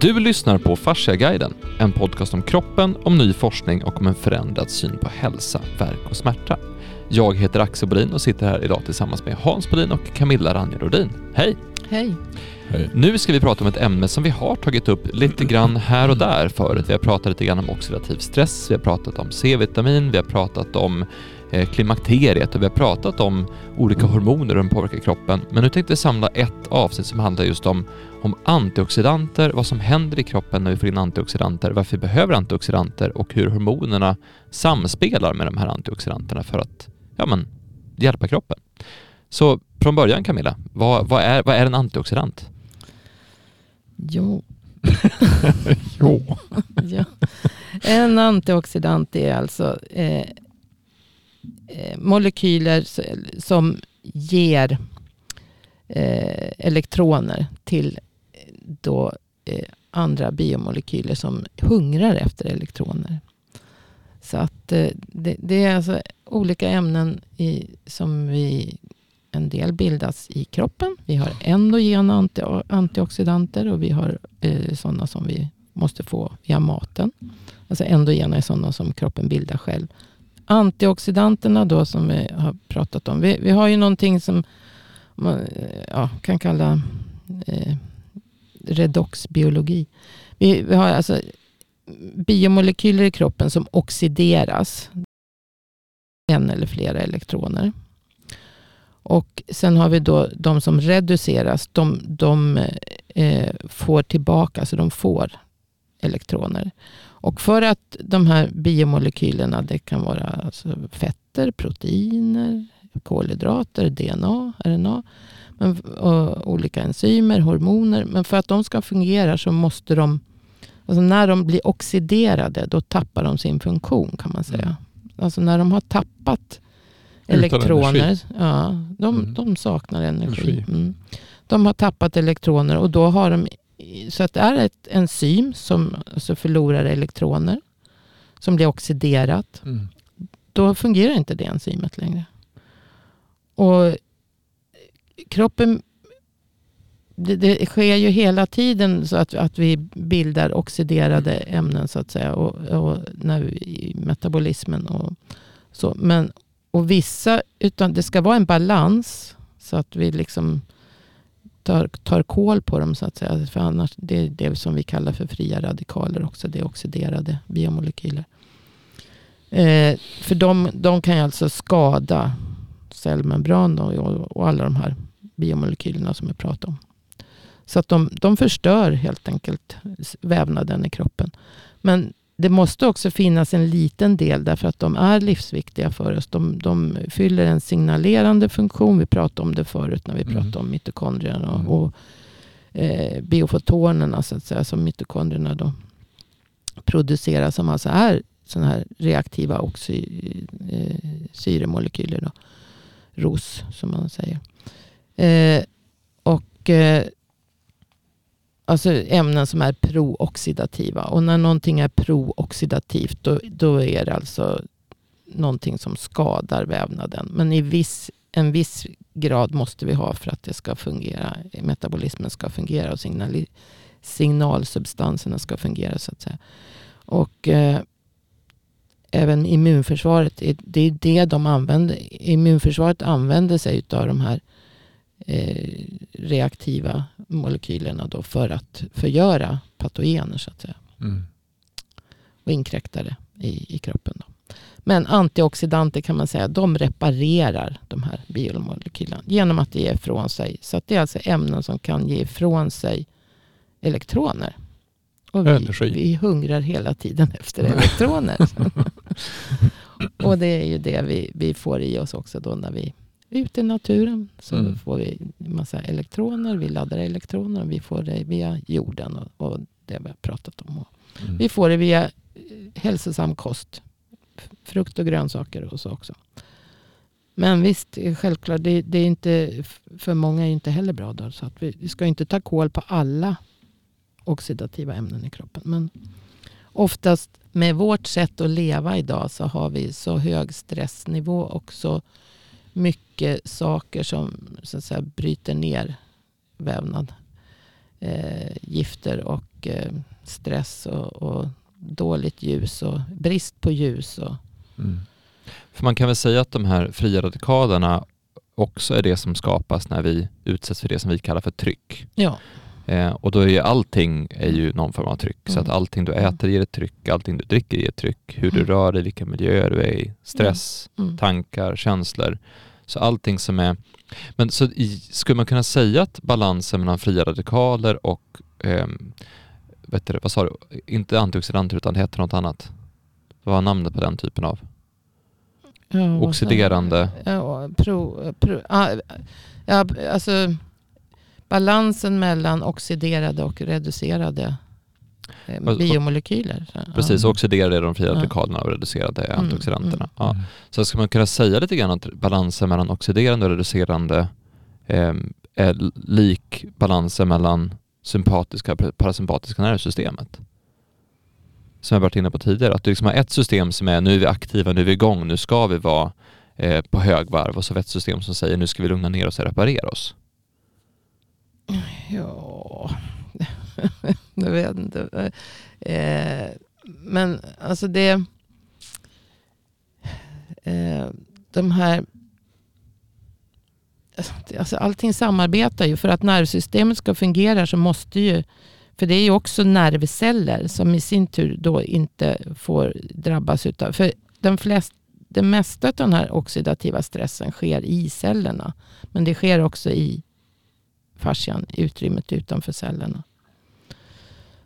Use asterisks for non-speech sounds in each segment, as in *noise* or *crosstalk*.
Du lyssnar på Fasciaguiden, en podcast om kroppen, om ny forskning och om en förändrad syn på hälsa, värk och smärta. Jag heter Axel Bodin och sitter här idag tillsammans med Hans Bodin och Camilla Ranjerodin. Hej! Hej! Nu ska vi prata om ett ämne som vi har tagit upp lite grann här och där förut. Vi har pratat lite grann om oxidativ stress, vi har pratat om C-vitamin, vi har pratat om klimakteriet och vi har pratat om olika hormoner och hur de påverkar kroppen. Men nu tänkte jag samla ett avsnitt som handlar just om, om antioxidanter, vad som händer i kroppen när vi får in antioxidanter, varför vi behöver antioxidanter och hur hormonerna samspelar med de här antioxidanterna för att ja, men, hjälpa kroppen. Så från början Camilla, vad, vad, är, vad är en antioxidant? Jo. *laughs* jo. *laughs* ja. En antioxidant är alltså eh, eh, Eh, molekyler som ger eh, elektroner till då, eh, andra biomolekyler som hungrar efter elektroner. Så att det, det, är alltså olika ämnen i, som vi en del bildas i kroppen. Vi har endogena anti, antioxidanter och vi har eh, sådana som vi måste få via maten. Alltså endogena är sådana som kroppen bildar själv. Antioxidanterna då som vi har pratat om. Vi, vi har ju någonting som man eh, ja, kan kalla eh, redoxbiologi. Vi, vi har alltså biomolekyler i kroppen som oxideras. En eller flera elektroner. Och sen har vi då de som reduceras. De, de eh, får tillbaka, alltså de får elektroner. Och för att de här biomolekylerna, det kan vara alltså fetter, proteiner, kolhydrater, DNA, RNA, men, olika enzymer, hormoner. Men för att de ska fungera så måste de, alltså när de blir oxiderade, då tappar de sin funktion kan man säga. Mm. Alltså när de har tappat elektroner. Ja, de, mm. de saknar energi. Mm. De har tappat elektroner och då har de så att det är ett enzym som alltså förlorar elektroner. Som blir oxiderat. Mm. Då fungerar inte det enzymet längre. Och kroppen det, det, sker ju hela tiden så att, att vi bildar oxiderade ämnen så att säga. Och, och när vi, i metabolismen och så. Men, och vissa, utan det ska vara en balans. Så att vi liksom tar, tar koll på dem så att säga. För annars, det är det som vi kallar för fria radikaler också. Det är oxiderade biomolekyler. Eh, för de, de kan ju alltså skada cellmembran och, och alla de här biomolekylerna som jag pratade om. Så att de, de förstör helt enkelt vävnaden i kroppen. Men det måste också finnas en liten del därför att de är livsviktiga för oss. De, de fyller en signalerande funktion. Vi pratade om det förut när vi mm. pratade om mitokondrierna och, mm. och eh, biofotonerna så att säga, som mitokondrierna då producerar som alltså är sådana här reaktiva oxy, eh. ROS som man säger. Eh, och eh, Alltså ämnen som är prooxidativa. Och när någonting är prooxidativt då, då är det alltså någonting som skadar vävnaden. Men i viss, en viss grad måste vi ha för att det ska fungera. Metabolismen ska fungera och signal, signalsubstanserna ska fungera. så att säga. Och eh, även immunförsvaret, det är det de använder. Immunförsvaret använder sig av de här eh, reaktiva molekylerna då för att förgöra patogener så att säga. Mm. Och inkräktare i, i kroppen. Då. Men antioxidanter kan man säga, de reparerar de här biomolekylerna genom att ge ifrån sig. Så det är alltså ämnen som kan ge ifrån sig elektroner. Och vi, vi hungrar hela tiden efter elektroner. *laughs* och det är ju det vi, vi får i oss också då när vi ute i naturen så mm. får vi massa elektroner. Vi laddar elektroner och vi får det via jorden och, och det vi har pratat om. Mm. Vi får det via eh, hälsosam kost. Frukt och grönsaker och så också. Men visst, självklart, det, det, är inte, för många är inte heller bra. Då, så att vi, vi ska inte ta koll på alla oxidativa ämnen i kroppen. Men oftast med vårt sätt att leva idag så har vi så hög stressnivå och så mycket saker som så att säga, bryter ner vävnad. eh, gifter och eh, stress och, och, dåligt ljus och brist på ljus. Och... Mm. För man kan väl säga att de här fria radikalerna också är det som skapas när vi utsätts för det som vi kallar för tryck. Ja. Eh, och då är ju allting är ju någon form av tryck. Mm. Så att mm. allting du äter ger ett tryck, allting du dricker ger ett tryck. Hur du mm. rör dig, vilka miljöer du är i, stress, mm. mm. tankar, känslor. Så allting som är... Men så i, skulle man kunna säga att balansen mellan fria radikaler och eh, vet du, vad sa du? Inte antioxidanter utan det heter något annat. Vad var namnet på den typen av? Ja, Oxiderande? Ja, pro, pro, ja, alltså balansen mellan oxiderade och reducerade eh, biomolekyler. Precis, oxiderade är de fria radikalerna och reducerade mm, antioxidanterna. Mm, ja. Mm. Så ska man kunna säga lite grann att balansen mellan oxiderande och reducerande eh, är lik balansen mellan sympatiska och parasympatiska nervsystemet? Som jag varit inne på tidigare, att du liksom har ett system som är nu är vi aktiva, nu är vi igång, nu ska vi vara eh, på högvarv och så har vi ett system som säger nu ska vi lugna ner oss och reparera oss. Ja, *laughs* jag vet inte. Eh, men alltså det... Eh, de här... Alltså allting samarbetar ju. För att nervsystemet ska fungera så måste ju... För det är ju också nervceller som i sin tur då inte får drabbas utav... För den flest, det mesta av den här oxidativa stressen sker i cellerna. Men det sker också i fascian, utrymmet utanför cellerna.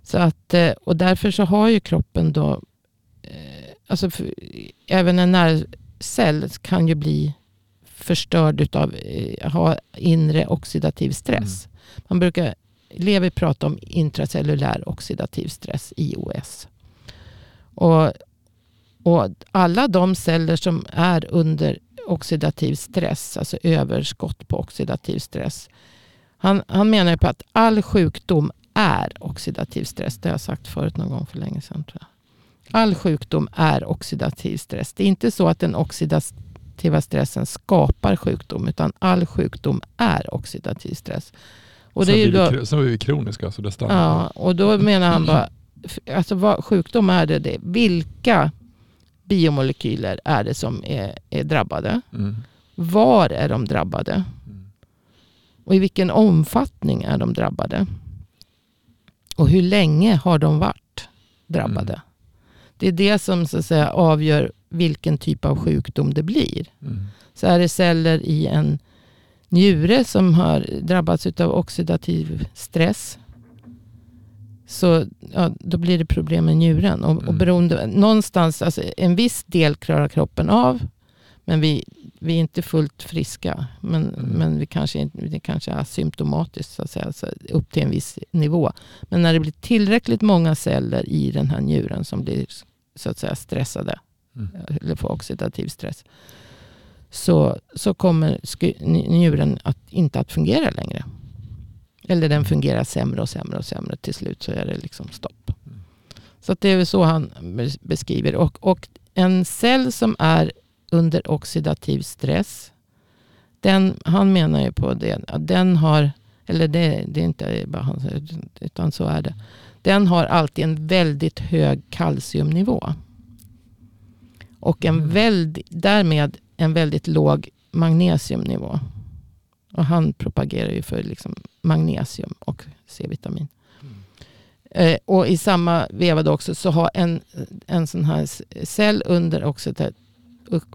Så att, eh, och därför så har ju kroppen då, eh, alltså för, även en nervcell kan ju bli förstörd av eh, ha inre oxidativ stress. Mm. Man brukar, Levi prata om intracellulär oxidativ stress, IOS. Och, och alla de celler som är under oxidativ stress, alltså överskott på oxidativ stress, han, han menar på att all sjukdom är oxidativ stress. Det har jag sagt förut någon gång för länge sedan. Tror jag. All sjukdom är oxidativ stress. Det är inte så att den oxidativa stressen skapar sjukdom. Utan all sjukdom är oxidativ stress. Och sen, är då, vi, sen är vi kroniska. Så det stannar ja, och då menar han bara, *clears throat* alltså vad sjukdom är det, det? Vilka biomolekyler är det som är, är drabbade? Mm. Var är de drabbade? Och i vilken omfattning är de drabbade? Och hur länge har de varit drabbade? Mm. Det är det som så att säga, avgör vilken typ av sjukdom det blir. Mm. Så är det celler i en njure som har drabbats av oxidativ stress. Så ja, då blir det problem med njuren. Och, mm. och beroende, någonstans, alltså, en viss del klarar kroppen av. Men vi vi är inte fullt friska. Men, mm. men vi kanske, det kanske är symptomatiskt så att säga, så upp till en viss nivå. Men när det blir tillräckligt många celler i den här njuren som blir så att säga stressade. Mm. Eller får oxidativ stress. Så, så kommer njuren att, inte att fungera längre. Eller den fungerar sämre och sämre och sämre. Till slut så är det liksom stopp. Mm. Så det är så han beskriver. Och, och en cell som är under oxidativ stress. Den, han menar ju på det. Den har, eller det, det är inte bara han utan så är det. Den har alltid en väldigt hög kalciumnivå. Och en mm. väld, därmed en väldigt låg magnesiumnivå. Och han propagerar ju för liksom magnesium och C-vitamin. Mm. Eh, och i samma veva också så har en, en sån här cell under oxidativ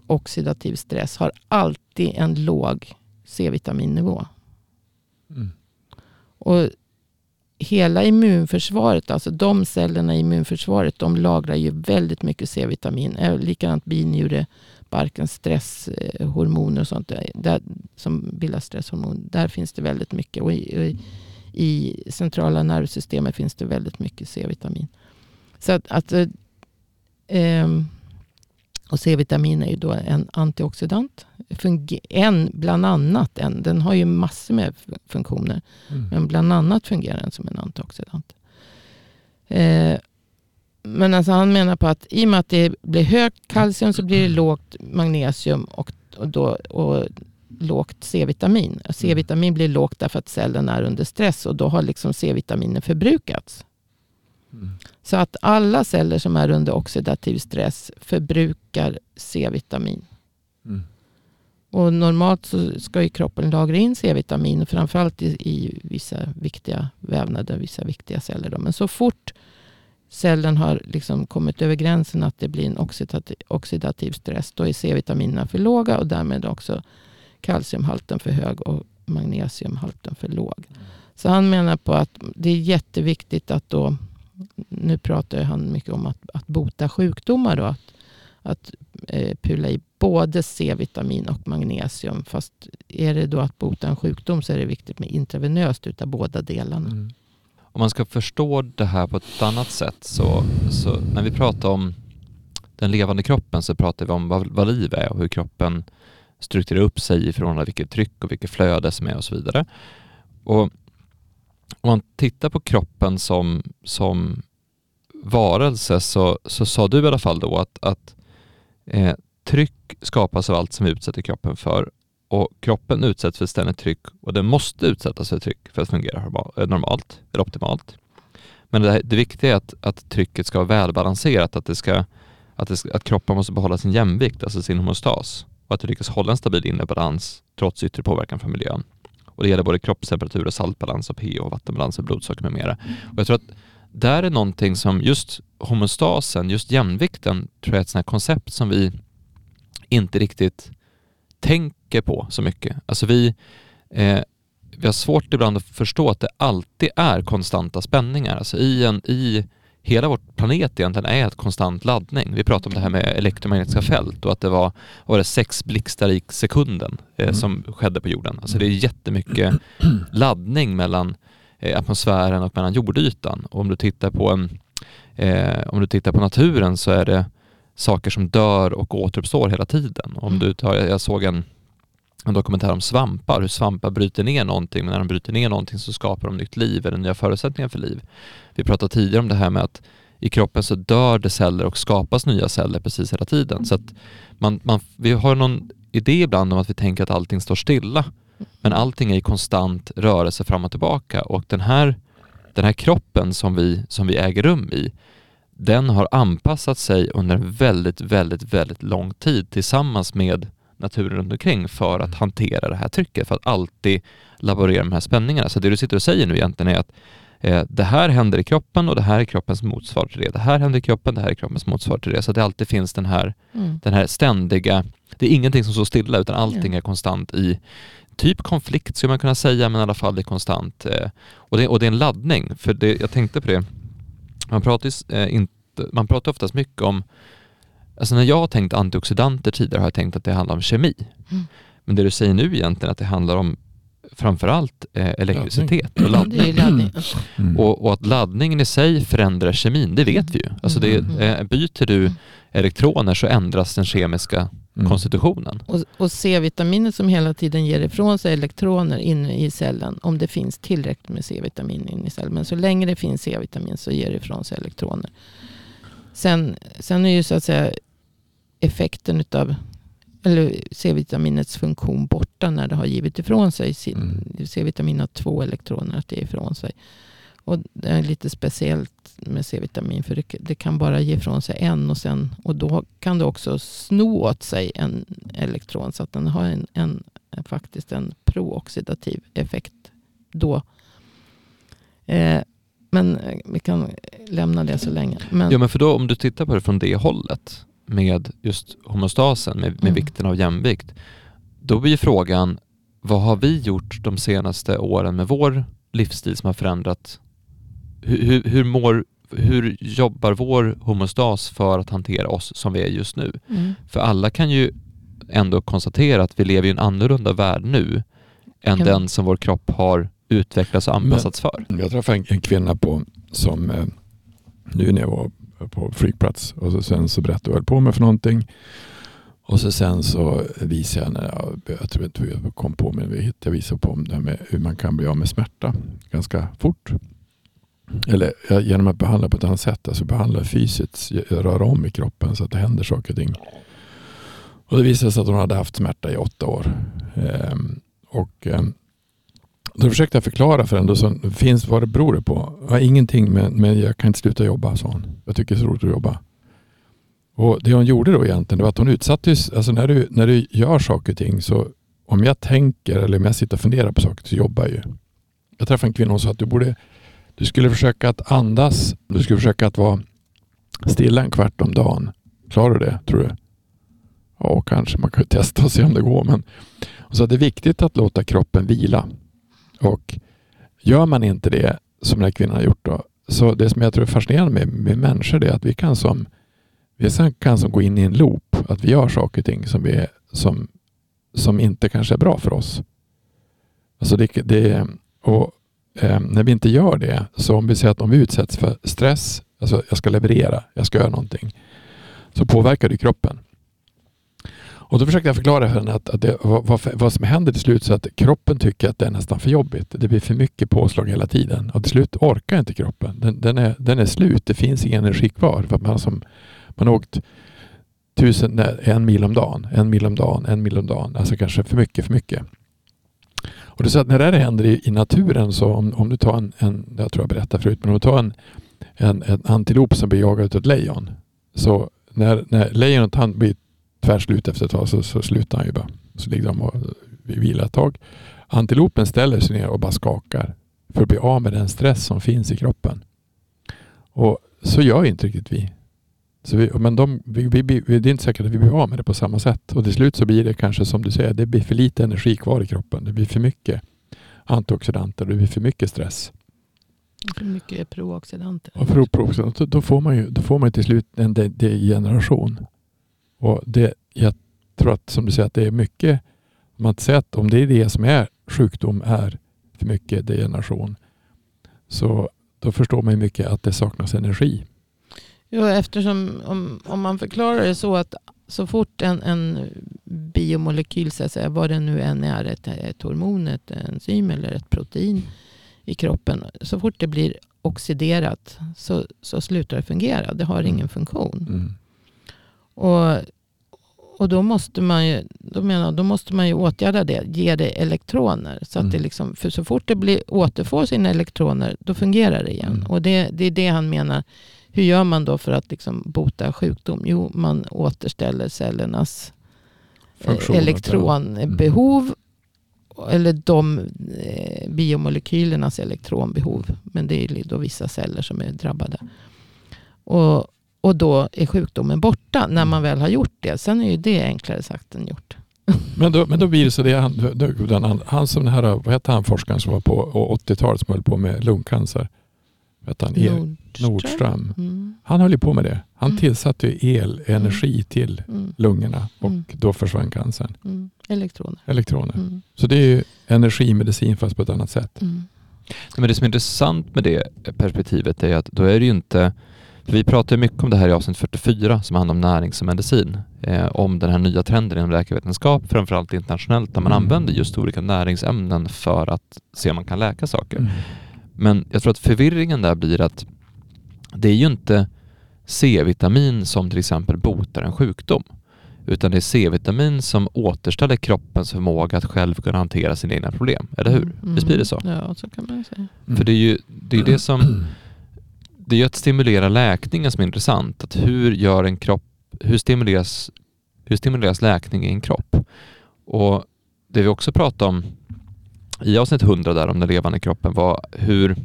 oxidativ stress har alltid en låg C-vitaminnivå. Mm. Och hela immunförsvaret, alltså de cellerna i immunförsvaret, de lagrar ju väldigt mycket C-vitamin. Likadant binjurebarkens stresshormoner och sånt där, som bildar stresshormon. Där finns det väldigt mycket. Och i, i, i centrala nervsystemet finns det väldigt mycket C-vitamin. Så att, att eh, och C-vitamin är ju då en antioxidant. En, bland annat en. Den har ju massor med funktioner. Mm. Men bland annat fungerar den som en antioxidant. Eh, men alltså han menar på att i och med att det blir högt kalcium så blir det lågt magnesium. Och, och, då, och lågt C-vitamin. C-vitamin blir lågt därför att cellen är under stress och då har liksom C-vitaminen förbrukats. Mm. Så att alla celler som är under oxidativ stress förbrukar C-vitamin. Mm. Och normalt så ska ju kroppen lagra in C-vitamin, framförallt i, i vissa viktiga vävnader, vissa viktiga celler. Då. Men så fort cellen har liksom kommit över gränsen att det blir en oxidativ, oxidativ stress, då är C-vitaminerna för låga och därmed också kalciumhalten för hög och magnesiumhalten för låg. Så han menar på att det är jätteviktigt att då, nu pratar han mycket om att, att bota sjukdomar då, att, att eh, pula i både C-vitamin och magnesium. Fast är det då att bota en sjukdom så är det viktigt med intravenöst utav båda delarna. Mm. Om man ska förstå det här på ett annat sätt så, så när vi pratar om den levande kroppen så pratar vi om vad, vad liv är och hur kroppen strukturerar upp sig i förhållande till vilket tryck och vilket flöde som är och så vidare. Och om man tittar på kroppen som, som varelse så, så sa du i alla fall då att, att eh, tryck skapas av allt som vi utsätter kroppen för och kroppen utsätts för ständigt tryck och den måste utsättas för tryck för att fungera eh, normalt eller optimalt. Men det, det viktiga är att, att trycket ska vara välbalanserat, att, det ska, att, det ska, att kroppen måste behålla sin jämvikt, alltså sin homostas och att du lyckas hålla en stabil inre balans trots yttre påverkan från miljön. Och det gäller både kroppstemperatur och saltbalans och pH, vattenbalans och blodsocker med mera. Och jag tror att där är någonting som just homostasen, just jämvikten, tror jag är ett sånt här koncept som vi inte riktigt tänker på så mycket. Alltså vi, eh, vi har svårt ibland att förstå att det alltid är konstanta spänningar. Alltså i, en, i hela vår planet egentligen är ett konstant laddning. Vi pratade om det här med elektromagnetiska fält och att det var, var det sex blixtar i sekunden eh, mm. som skedde på jorden. Alltså det är jättemycket *clears throat* laddning mellan eh, atmosfären och mellan jordytan. Och om du tittar på en eh, om du tittar på naturen så är det saker som dör och återuppstår hela tiden. Om mm. du tar, jag såg en, en dokumentär om svampar, hur svampar bryter ner någonting, men när de bryter ner någonting så skapar de nytt liv eller nya förutsättningar för liv. Vi pratade tidigare om det här med att i kroppen så dör det celler och skapas nya celler precis hela tiden. Så att man, man, vi har någon idé ibland om att vi tänker att allting står stilla. Men allting är i konstant rörelse fram och tillbaka och den här, den här kroppen som vi, som vi äger rum i, den har anpassat sig under en väldigt, väldigt, väldigt lång tid tillsammans med naturen runt omkring för att mm. hantera det här trycket, för att alltid laborera med de här spänningarna. Så det du sitter och säger nu egentligen är att eh, det här händer i kroppen och det här är kroppens motsvar till det. Det här händer i kroppen, det här är kroppens motsvar till det. Så det alltid finns den här, mm. den här ständiga, det är ingenting som står stilla utan allting är konstant i typ konflikt skulle man kunna säga, men i alla fall det är konstant. Eh, och, det, och det är en laddning, för det, jag tänkte på det, man pratar, eh, inte, man pratar oftast mycket om, alltså när jag har tänkt antioxidanter tidigare har jag tänkt att det handlar om kemi. Mm. Men det du säger nu egentligen att det handlar om framförallt eh, elektricitet och laddning. laddning. Mm. *clears throat* Och, och, att laddningen i sig förändrar kemin, det vet vi ju. Alltså det, mm. eh, byter du elektroner så ändras den kemiska mm. konstitutionen. Och, och C-vitaminet som hela tiden ger ifrån sig elektroner inne i cellen, om det finns tillräckligt med C-vitamin inne i cellen. Men så länge det finns C-vitamin så ger det ifrån sig elektroner. Sen, sen är ju så att säga effekten utav eller C-vitaminets funktion borta när det har givit ifrån sig. Mm. C-vitamin har två elektroner att ge ifrån sig. Och det är lite speciellt med C-vitamin för det, det, kan bara ge ifrån sig en och, sen, och då kan det också sno åt sig en elektron så att den har en, en, faktiskt en prooxidativ effekt då. Eh, men vi kan lämna det så länge. Men, ja, men för då om du tittar på det från det hållet med just homostasen, med, med mm. vikten av jämvikt, då blir frågan vad har vi gjort de senaste åren med vår livsstil som har förändrat hur, hur, mår, hur jobbar vår homostas för att hantera oss som vi är just nu? Mm. För alla kan ju ändå konstatera att vi lever i en annorlunda värld nu än kan den som vår kropp har utvecklats och anpassats för. Jag träffade en, en kvinna på som eh, nu när jag var på flygplats och så sen så berättade jag vad jag höll på med för någonting. Och så sen så visade jag, när jag, jag tror inte jag kom på men jag visade på det här med hur man kan bli av med smärta ganska fort. Eller genom att behandla på ett annat sätt, alltså behandla fysiskt, röra om i kroppen så att det händer saker och ting. Och det visade sig att hon hade haft smärta i åtta år. Ehm, och ehm, då försökte jag förklara för henne, så finns, vad det beror det på? Ja, ingenting men, men jag kan inte sluta jobba, sa hon. Jag tycker det är så roligt att jobba. Och Det hon gjorde då egentligen det var att hon utsattes, alltså när du, när du gör saker och ting så om jag tänker eller om jag sitter och funderar på saker så jobbar jag ju. Jag träffade en kvinna och sa att du borde du skulle försöka att andas. Du skulle försöka att vara stilla en kvart om dagen. Klarar du det, tror du? Ja, kanske. Man kan testa och se om det går. Men... så det är viktigt att låta kroppen vila. Och gör man inte det, som den här kvinnan har gjort, då, så det som jag tror är fascinerande med, med människor är att vi kan som vi kan som gå in i en loop. Att vi gör saker och ting som, vi, som, som inte kanske är bra för oss. Alltså det, det, och eh, när vi inte gör det, så om vi säger att om vi utsätts för stress, alltså jag ska leverera, jag ska göra någonting, så påverkar det kroppen. Och då försökte jag förklara för henne att, att det, vad, vad, som händer till slut så att kroppen tycker att det är nästan för jobbigt. Det blir för mycket påslag hela tiden och till slut orkar inte kroppen. Den, den, är, den är slut. Det finns ingen energi kvar. För att man, som, man har åkt tusen, nej, en mil om dagen, en mil om dagen, en mil om dagen. Alltså kanske för mycket, för mycket. Och det är så att när det här händer i, i naturen så om, om du tar en, en, jag tror jag berättade förut, men om du tar en, en, en antilop som blir jagad av ett lejon. Så när, när lejonet han blir tvärslut efter ett tag så, så slutar han ju bara. Så ligger de och vilar ett tag. Antilopen ställer sig ner och bara skakar för att bli av med den stress som finns i kroppen. Och så gör inte riktigt vi. Så vi, men de, vi, vi, vi, det är inte säkert att vi blir av med det på samma sätt. Och till slut så blir det kanske som du säger, det blir för lite energi kvar i kroppen. Det blir för mycket antioxidanter, det blir för mycket stress. För mycket prooxidanter. Och pro, prooxidanter då, får man ju, då får man till slut en degeneration. Och det, jag tror att som du säger att det är mycket, man säger att om det är det som är sjukdom är för mycket degeneration så då förstår man mycket att det saknas energi. Jo, eftersom om, om man förklarar det så att så fort en, en biomolekyl, så att säga, vad det nu än är, ett, ett hormon, ett enzym eller ett protein i kroppen. Så fort det blir oxiderat så, så slutar det fungera. Det har mm. ingen funktion. Mm. Och, och då måste man ju, då menar, då måste man ju åtgärda det. Ge det elektroner. Så, att mm. det liksom, för så fort det blir, återfår sina elektroner, då fungerar det igen. Mm. Och det, det är det han menar hur gör man då för att liksom bota sjukdom? Jo, man återställer cellernas eh, elektronbehov. Mm. Eller de eh, biomolekylernas elektronbehov. Men det är då vissa celler som är drabbade. Och, och då är sjukdomen borta när man väl har gjort det. Sen är ju det enklare sagt än gjort. *laughs* Men då, men då blir det så det han, han, han som den här, vad hette han forskaren som var på 80-talet som höll på med lungcancer? vet han, el, Nordström. Nordström. Mm. Han höll ju på med det. Han mm. tillsatte el, energi mm. till mm. lungorna och mm. då försvann cancern. Mm. Elektroner. Elektroner. Så det är ju energimedicin fast på ett annat sätt. Men det som är intressant med det perspektivet är att då är det ju inte vi pratar mycket om det här i avsnitt 44 som handlar om närings och medicin. Eh, om den här nya trenden inom läkarvetenskap, framförallt internationellt, där man mm. använder just olika näringsämnen för att se om man kan läka saker. Mm. Men jag tror att förvirringen där blir att det är ju inte C-vitamin som till exempel botar en sjukdom, utan det är C-vitamin som återställer kroppens förmåga att själv kunna hantera sina egna problem. Eller hur? Mm. Visst blir det så? Ja, så kan man säga. För det är ju det, är det som *clears throat* det är ju att stimulera läkningen som är intressant. Att hur gör en kropp, hur stimuleras, hur stimuleras läkning i en kropp? Och det vi också pratade om i avsnitt 100 där om den levande kroppen var hur,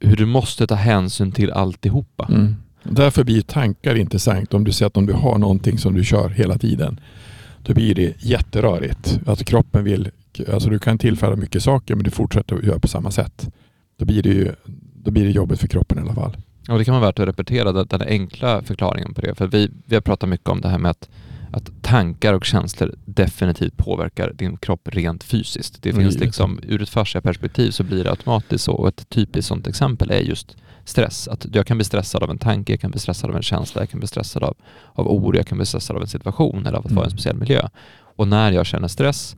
hur du måste ta hänsyn till alltihopa. Mm. Därför blir tankar intressant. Om du säger att om du har någonting som du kör hela tiden, då blir det jätterörigt. Alltså kroppen vill, alltså du kan tillföra mycket saker men du fortsätter att göra på samma sätt. Då blir det ju då blir det jobbigt för kroppen i alla fall. Och det kan vara värt att repetera den enkla förklaringen på det. För vi, vi har pratat mycket om det här med att att tankar och känslor definitivt påverkar din kropp rent fysiskt. Det finns liksom, ur ett perspektiv så blir det automatiskt så och ett typiskt sådant exempel är just stress. Att jag kan bli stressad av en tanke, jag kan bli stressad av en känsla, jag kan bli stressad av, av oro, jag kan bli stressad av en situation eller av att vara i en mm. speciell miljö. Och när jag känner stress,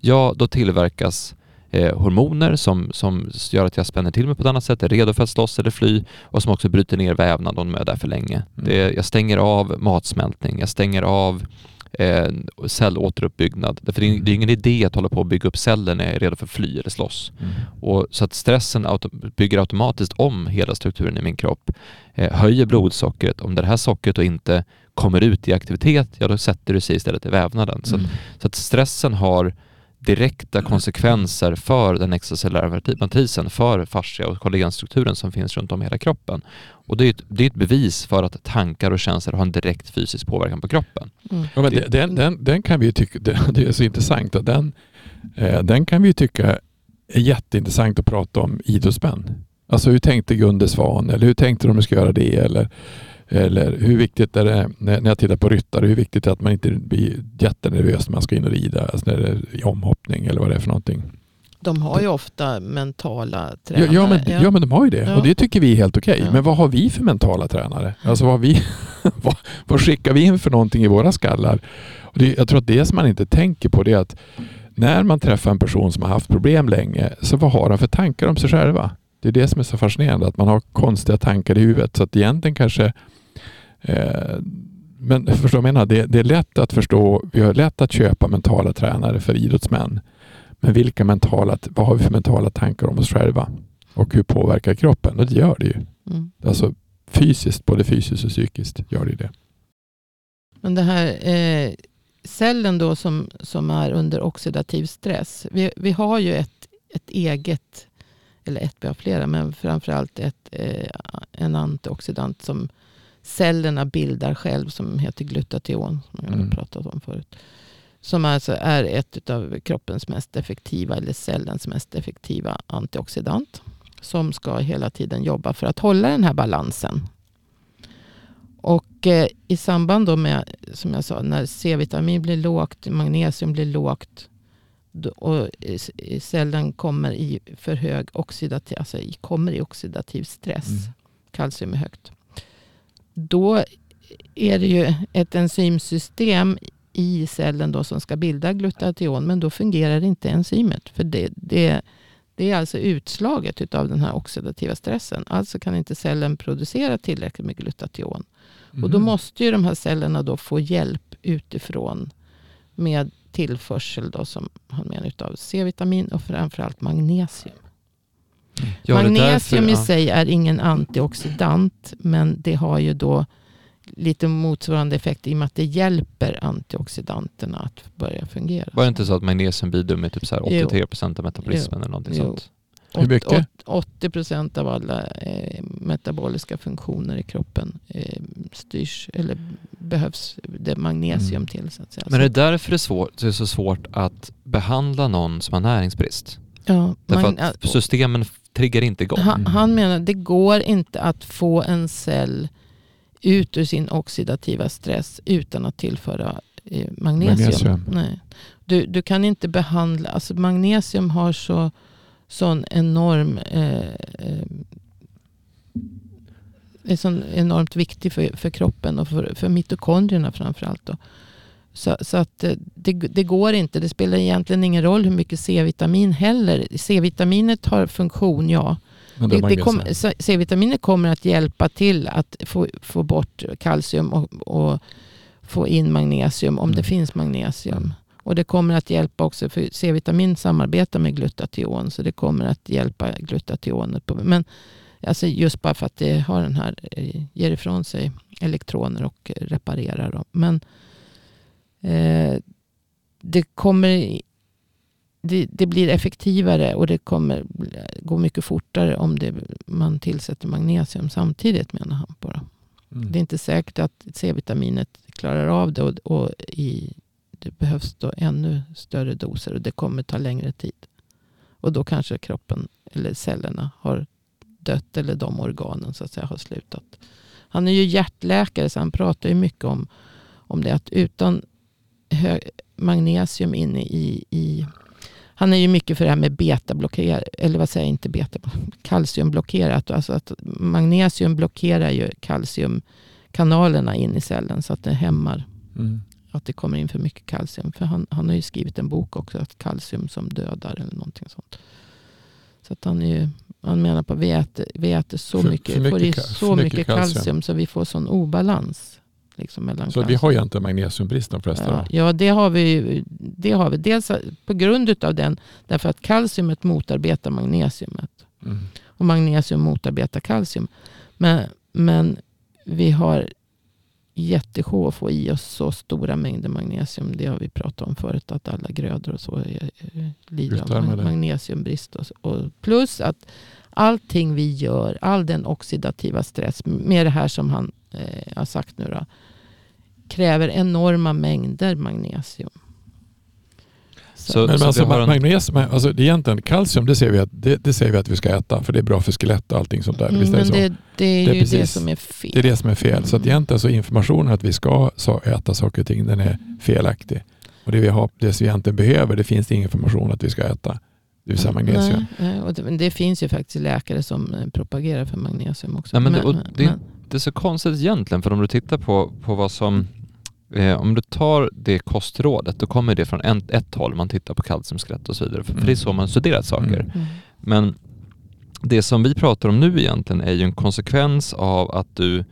ja då tillverkas eh, hormoner som, som gör att jag spänner till mig på ett annat sätt, är redo för att slåss eller fly och som också bryter ner vävnad om de är där för länge. Mm. Det, jag stänger av matsmältning, jag stänger av eh, cellåteruppbyggnad. Därför det är, det är ingen idé att hålla på och bygga upp celler när jag är redo för att fly eller slåss. Mm. Och, så att stressen auto, bygger automatiskt om hela strukturen i min kropp, eh, höjer blodsockret. Om det här sockret då inte kommer ut i aktivitet, ja då sätter det sig istället i vävnaden. Så, Mm. så att stressen har direkta konsekvenser för den extracellulära matrisen, för fascia och kollagenstrukturen som finns runt om i hela kroppen. Och det är ett, det är ett bevis för att tankar och känslor har en direkt fysisk påverkan på kroppen. Mm. Ja, men det- den, den, den kan vi ju tycka, *laughs* det, det är så intressant att den, eh, den kan vi ju tycka är jätteintressant att prata om idrottsmän. Alltså hur tänkte Gunde Svan eller hur tänkte de att de ska göra det eller, eller hur viktigt är det när, jag tittar på ryttare, hur viktigt är det att man inte blir jättenervös när man ska in och rida, alltså när det är i omhoppning eller vad det är för någonting. De har ju ofta mentala Ja, tränare. ja, men, ja. men de har ju det Ja. och det tycker vi är helt okej. Ja. Men vad har vi för mentala tränare? Alltså vad, vi, *laughs* vad, vad skickar vi in för någonting i våra skallar? Och det, jag tror att det som man inte tänker på det är att när man träffar en person som har haft problem länge, så vad har de för tankar om sig själva? Det är det som är så fascinerande, att man har konstiga tankar i huvudet. Så att egentligen kanske men *laughs* förstår jag menar? Det, det är lätt att förstå, vi har lätt att köpa mentala tränare för idrottsmän. Men vilka mentala, vad har vi för mentala tankar om oss själva? Och hur påverkar kroppen? Och det gör det ju. Mm. Alltså fysiskt, både fysiskt och psykiskt gör det det. Men det här eh, cellen då som, som är under oxidativ stress. Vi, vi har ju ett, ett eget, eller ett, vi har flera, men framförallt ett, eh, en antioxidant som cellerna bildar själv som heter glutation. Som jag har Mm. pratat om förut. Som alltså är ett av kroppens mest effektiva, eller cellens mest effektiva antioxidant. Som ska hela tiden jobba för att hålla den här balansen. Och eh, i samband då med, som jag sa, när C-vitamin blir lågt, magnesium blir lågt och cellen kommer i för hög oxidativ, alltså kommer i oxidativ stress, Mm. kalcium är högt. Då är det ju ett enzymsystem i cellen då som ska bilda glutation, men då fungerar inte enzymet. För det, det, det är alltså utslaget av den här oxidativa stressen. Alltså kan inte cellen producera tillräckligt med glutation. Och Mm. då måste ju de här cellerna då få hjälp utifrån med tillförsel då som han menar utav C-vitamin och framförallt magnesium. Ja, är magnesium därför- i ja. sig är ingen antioxidant men det har ju då lite motsvarande effekt i och med att det hjälper antioxidanterna att börja fungera. Var det inte så att magnesium bidrar med typ så här Jo. 83 procent av metabolismen eller någonting Jo. sånt? Hur mycket? Åt- åt- 80 procent av alla eh, metaboliska funktioner i kroppen eh, styrs eller behövs det magnesium Mm. till. Så att säga. Men är det därför det är, svårt, det är så svårt att behandla någon som har näringsbrist? ja, Därför att systemen triggar inte igång. han, han menar det går inte att få en cell ut ur sin oxidativa stress utan att tillföra eh, magnesium. Magnesium. Nej. Du, du kan inte behandla, alltså magnesium har så sån enorm eh, eh, är sån enormt viktig för, för kroppen och för, för mitokondrierna framförallt. Då. Så, så att eh, det, det går inte. Det spelar egentligen ingen roll hur mycket C-vitamin heller. C-vitaminet har funktion, ja. Men Det, kom, C-vitaminet kommer att hjälpa till att få, få bort kalcium och, och få in magnesium om Mm. det finns magnesium. Mm. Och det kommer att hjälpa också för C-vitamin samarbetar med glutation så det kommer att hjälpa glutationet. På, men alltså just bara för att det har den här, eh, ger ifrån sig elektroner och reparerar dem. Men eh, det kommer det, det blir effektivare och det kommer gå mycket fortare om det, man tillsätter magnesium samtidigt menar han på. Mm. Det är inte säkert att C-vitaminet klarar av det och, och i, det behövs då ännu större doser och det kommer ta längre tid. Och då kanske kroppen eller cellerna har dött eller de organen så att säga har slutat. Han är ju hjärtläkare så han pratar ju mycket om, om det att utan magnesium inne i, i han är ju mycket för det här med betablockerare, eller vad säger jag, inte beta, kalciumblockerat. Alltså att magnesium blockerar ju kalciumkanalerna in i cellen så att det hämmar Mm. att det kommer in för mycket kalcium. För han, han har ju skrivit en bok också, att kalcium som dödar eller någonting sånt. Så att han, är ju, han menar på att vi äter, vi äter så För- mycket, för mycket får i så mycket, mycket kalcium. kalcium. så vi får sån obalans. Liksom mellan Så vi har egentligen magnesiumbrist de flesta? ja, ja, det har vi. Det har vi. Dels på grund av den, därför att kalciumet motarbetar magnesiumet. Mm. Och magnesium motarbetar kalcium. Men, men vi har jättesjå att få i oss så stora mängder magnesium. Det har vi pratat om förut. Att alla grödor och så lider av magnesiumbrist. Och, och plus att allting vi gör, all den oxidativa stress med det här som han eh, har sagt nu då. Kräver enorma mängder magnesium. Så- Men, men alltså, vi har en- magnesium, alltså, det är egentligen kalcium, det säger, vi att, det, det säger vi att vi ska äta för det är bra för skelett och allting sånt där. Mm, Visst är det men så? det, det är Det är ju det precis- som är fel. Det är det som är fel. Så att Mm. egentligen så informationen att vi ska så äta saker och ting, den är felaktig. Och det vi, har, det som vi egentligen behöver, det finns det ingen information att vi ska äta. Det vill säga magnesium. Nej, nej, och det, men det finns ju faktiskt läkare som eh, propagerar för magnesium också. Ja, men det- och det- men, Det är så konstigt egentligen, för om du tittar på, på vad som... Eh, om du tar det kostrådet, då kommer det från en, ett håll. Man tittar på kalciumskelett och så vidare. För, för det är så man studerat saker. Mm. mm. Men det som vi pratar om nu egentligen är ju en konsekvens av att du...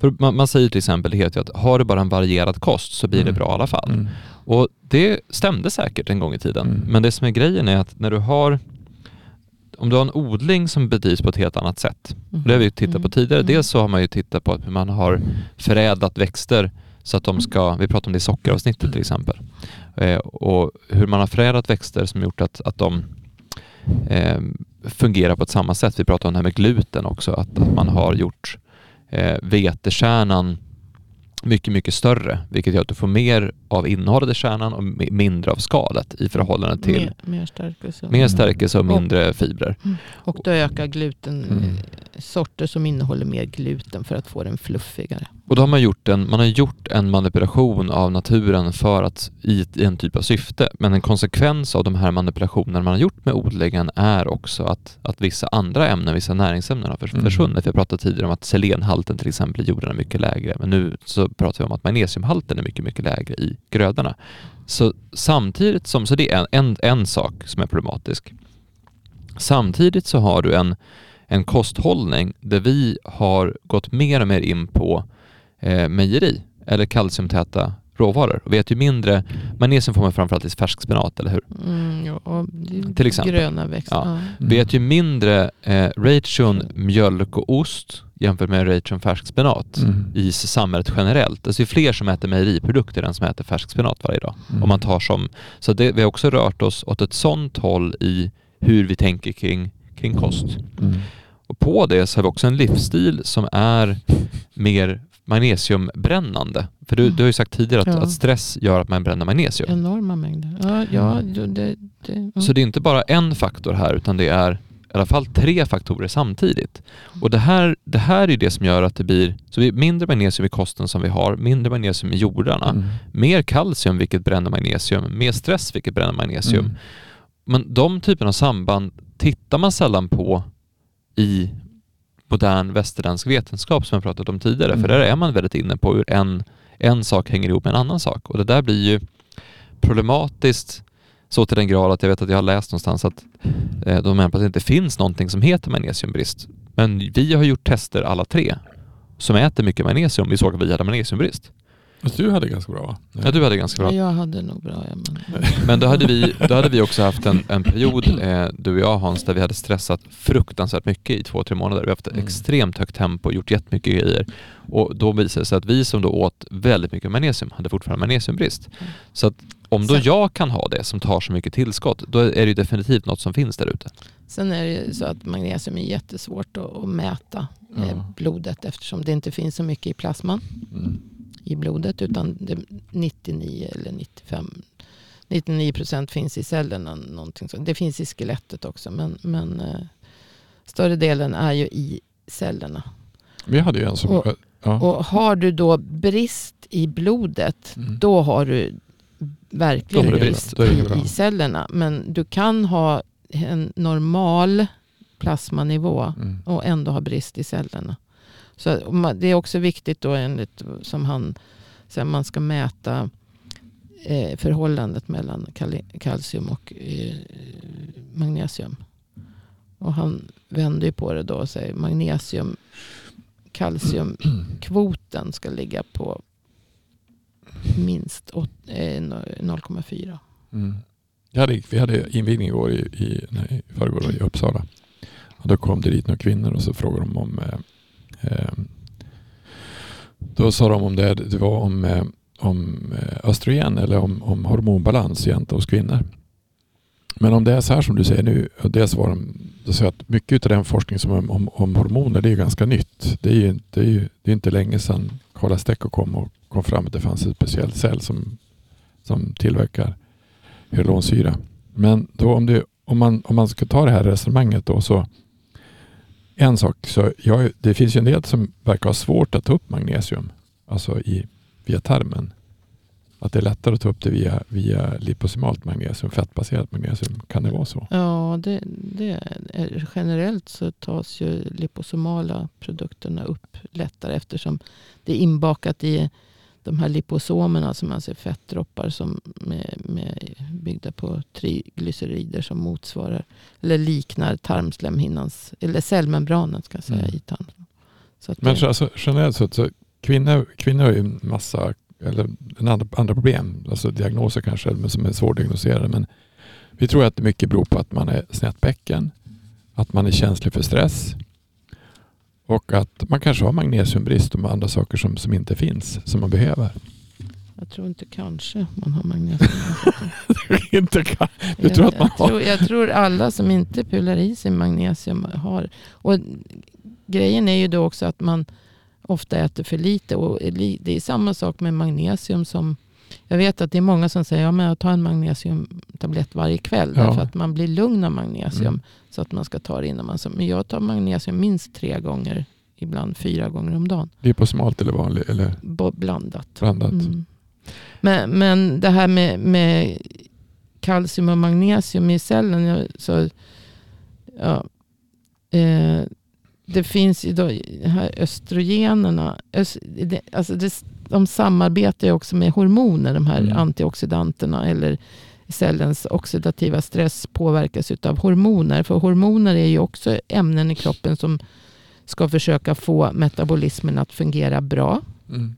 För man, man säger till exempel, det heter ju att har du bara en varierad kost så blir det Mm. bra i alla fall. Mm. Och det stämde säkert en gång i tiden. Mm. Men det som är grejen är att när du har om du har en odling som bedrivs på ett helt annat sätt. Det har vi ju tittat på Mm. tidigare. Mm. Dels så har man ju tittat på hur man har förädlat växter så att de ska, vi pratade om det i sockeravsnittet till exempel, eh, och hur man har förädlat växter som gjort att, att de eh, fungerar på ett samma sätt. Vi pratade om det här med gluten också, att, att man har gjort eh, vetekärnan mycket, mycket större, vilket gör att du får mer av innehållet i kärnan och mi- mindre av skalet i förhållande till mer, mer stärkelse. mer stärkelse och Och- mindre fibrer. Och då ökar gluten Mm. eh, sorter som innehåller mer gluten för att få den fluffigare. Och då har man gjort en, man har gjort en manipulation av naturen för att i, i en typ av syfte. Men en konsekvens av de här manipulationerna man har gjort med odlingen är också att, att vissa andra ämnen, vissa näringsämnen har Mm. försvunnit. Vi har pratat tidigare om att selenhalten till exempel i jorden är mycket lägre. Men nu så pratar vi om att magnesiumhalten är mycket, mycket lägre i grödorna. Så samtidigt som, så det är en, en, en sak som är problematisk. Samtidigt så har du en, en kosthållning där vi har gått mer och mer in på eh, mejeri eller kalciumtäta råvaror. Och vi äter ju mindre, magnesium får man framförallt i färsk spenat, eller hur? Mm, ja, Till exempel. Gröna växter. Ja. Ja. Mm. Vi äter ju mindre eh, ration mjölk och ost jämfört med ration färsk spenat Mm. i samhället generellt. Alltså det är fler som äter mejeriprodukter än som äter färsk spenat varje dag. Mm. Om man tar som, så det, vi har också rört oss åt ett sånt håll i hur vi tänker kring, kring kost. Mm. Och på det så har vi också en livsstil som är mer magnesiumbrännande. För du, du har ju sagt tidigare att, Ja. att stress gör att man bränner magnesium. Enorma mängder. Ja, ja det, det, mm. Så det är inte bara en faktor här utan det är i alla fall tre faktorer samtidigt. Och det här, det här är det som gör att det blir så mindre magnesium i kosten som vi har, mindre magnesium i jordarna, Mm. mer kalcium vilket bränner magnesium, mer stress vilket bränner magnesium. Mm. Men de typerna av samband tittar man sällan på i modern västerländsk vetenskap som jag pratat om tidigare. Mm. För där är man väldigt inne på hur en, en sak hänger ihop med en annan sak. Och det där blir ju problematiskt så till den grad att jag vet att jag har läst någonstans att eh, de menar på att det inte finns någonting som heter magnesiumbrist. Men vi har gjort tester alla tre som äter mycket magnesium. Vi såg att vi hade magnesiumbrist. Fast du hade ganska bra va? Ja, du hade ganska bra. Ja, jag hade nog bra. Ja, men, *laughs* Men då hade vi, då hade vi också haft en, en period, eh, du och jag Hans, där vi hade stressat fruktansvärt mycket i två, tre månader. Vi har haft ett Mm. extremt högt tempo, gjort jättemycket grejer. Och då visade det sig att vi som då åt väldigt mycket magnesium hade fortfarande magnesiumbrist. Mm. Så att om då Sen- jag kan ha det som tar så mycket tillskott, då är det ju definitivt något som finns där ute. Sen är det ju så att magnesium är jättesvårt att, att mäta eh, Ja. blodet eftersom det inte finns så mycket i plasman Mm. I blodet utan det 99 eller 95 99 procent finns i cellerna. Någonting så. Det finns i skelettet också men, men eh, större delen är ju i cellerna. Vi hade ju en som... Och- ja. Och har du då brist i blodet Mm. då har du verkligen brist i, i cellerna. Men du kan ha en normal plasmanivå Mm. och ändå ha brist i cellerna. Så det är också viktigt då enligt som han säger man ska mäta eh, förhållandet mellan kalcium och eh, magnesium. Och han vänder ju på det då och säger magnesium kalciumkvoten ska ligga på minst eh, 0,4. Mm. Hade, vi hade invigning igår i, i, nej, i förrgår i Uppsala. Och då kom det dit några kvinnor och så frågade de om eh, Ehm, då sa de om det, det var om, eh, om eh, östrogen eller om, om hormonbalans egentligen hos kvinnor. Men om det är så här som du säger nu, och dels var de, då säger att mycket av den forskning som om, om, om hormoner det är ju ganska nytt. Det är ju det är, ju, det är inte länge sedan Karla Stecker kom och kom fram att det fanns en speciell cell som, som tillverkar hyalonsyra. Men då om, det, om, man, om man ska ta det här resonemanget då så en sak, så jag, det finns ju en del som verkar ha svårt att ta upp magnesium alltså i, via tarmen. Att det är lättare att ta upp det via, via liposomalt magnesium, fettbaserat magnesium. Kan det vara så? Ja, det, det är, generellt så tas ju liposomala produkterna upp lättare eftersom det är inbakat i de här liposomerna som alltså är fettdroppar som med, med, byggda på triglycerider som motsvarar eller liknar tarmslemhinnans eller cellmembranen ska säga Mm. i tarmen. Men det, så, alltså, generellt sett så kvinnor, kvinnor har ju en massa eller en andra, andra problem, alltså diagnoser kanske men som är svårdiagnostiserade. Men vi tror att det mycket beror på att man är snett bäcken, att man är känslig för stress och att man kanske har magnesiumbrist och andra saker som, som inte finns, som man behöver. jag tror inte kanske man har magnesium. *laughs* inte kan. Du jag, tror att man jag, har? tror, jag tror alla som inte pular i sig magnesium har. Och grejen är ju då också att man ofta äter för lite. Och det är samma sak med magnesium som jag vet att det är många som säger att ja, jag tar en magnesiumtablett varje kväll. Ja. Därför att man blir lugn av magnesium. Mm. Så att man ska ta det innan man sover. Men jag tar magnesium minst tre gånger. Ibland fyra gånger om dagen. Liposomalt eller vanlig eller Bo- Blandat. blandat. Mm. Men, men det här med, med kalcium och magnesium i cellen. Så, ja, eh, det finns ju då här östrogenerna. Ös, det, alltså det, de samarbetar ju också med hormoner. De här Mm. antioxidanterna. Eller cellens oxidativa stress påverkas av hormoner. För hormoner är ju också ämnen i kroppen som ska försöka få metabolismen att fungera bra. Mm.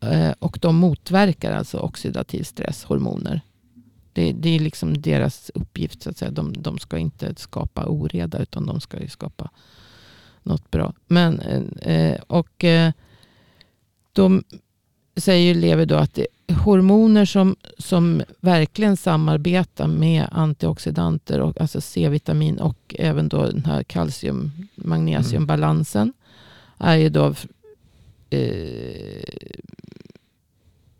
Eh, Och de motverkar alltså oxidativ stress, hormoner. Det, det är liksom deras uppgift. Så att säga. De, de ska inte skapa oreda utan de ska ju skapa något bra. Men, eh, och eh, de säger Levi då att det är hormoner som, som verkligen samarbetar med antioxidanter, och, alltså C-vitamin och även då den här kalcium-magnesiumbalansen. Är ju då eh,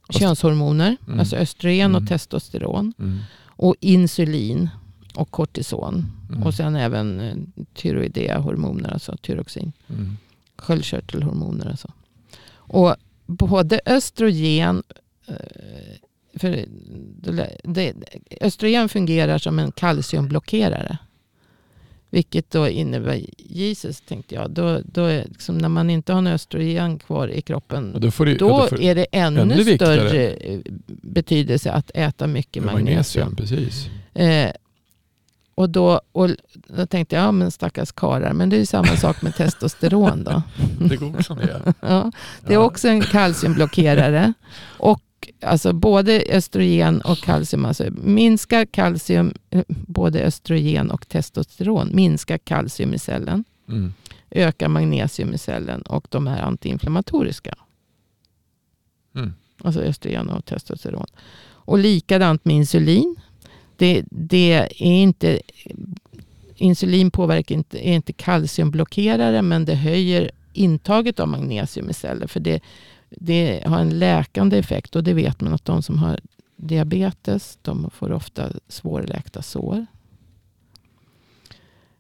könshormoner, Mm. alltså östrogen Mm. och testosteron. Mm. Och insulin och kortison. Mm. Och sen även eh, tyroidea hormoner, alltså tyroxin. Mm. Sköldkörtelhormoner alltså. Och både östrogen eh, för det, det, östrogen fungerar som en kalciumblockerare. Vilket då innebär, Jesus tänkte jag, då, då är liksom när man inte har en östrogen kvar i kroppen då ja, då får, är det ännu, ännu större eh, betydelse att äta mycket magnesium. Precis. Eh, och då, och då tänkte jag, ja men stackars karlar. Men det är ju samma sak med testosteron då. *laughs* Det går också ner. *laughs* Ja, det är också en kalciumblockerare. Och alltså både östrogen och kalcium, alltså minskar kalcium, eh, både östrogen och testosteron, minskar kalcium i cellen, Mm. ökar magnesium i cellen och de är antiinflammatoriska. Mm. Alltså östrogen och testosteron. Och likadant med insulin. Det, det är inte, insulin påverkar inte, är inte kalciumblockerare men det höjer intaget av magnesium i celler. För det, det har en läkande effekt och det vet man att de som har diabetes de får ofta svårläkta sår.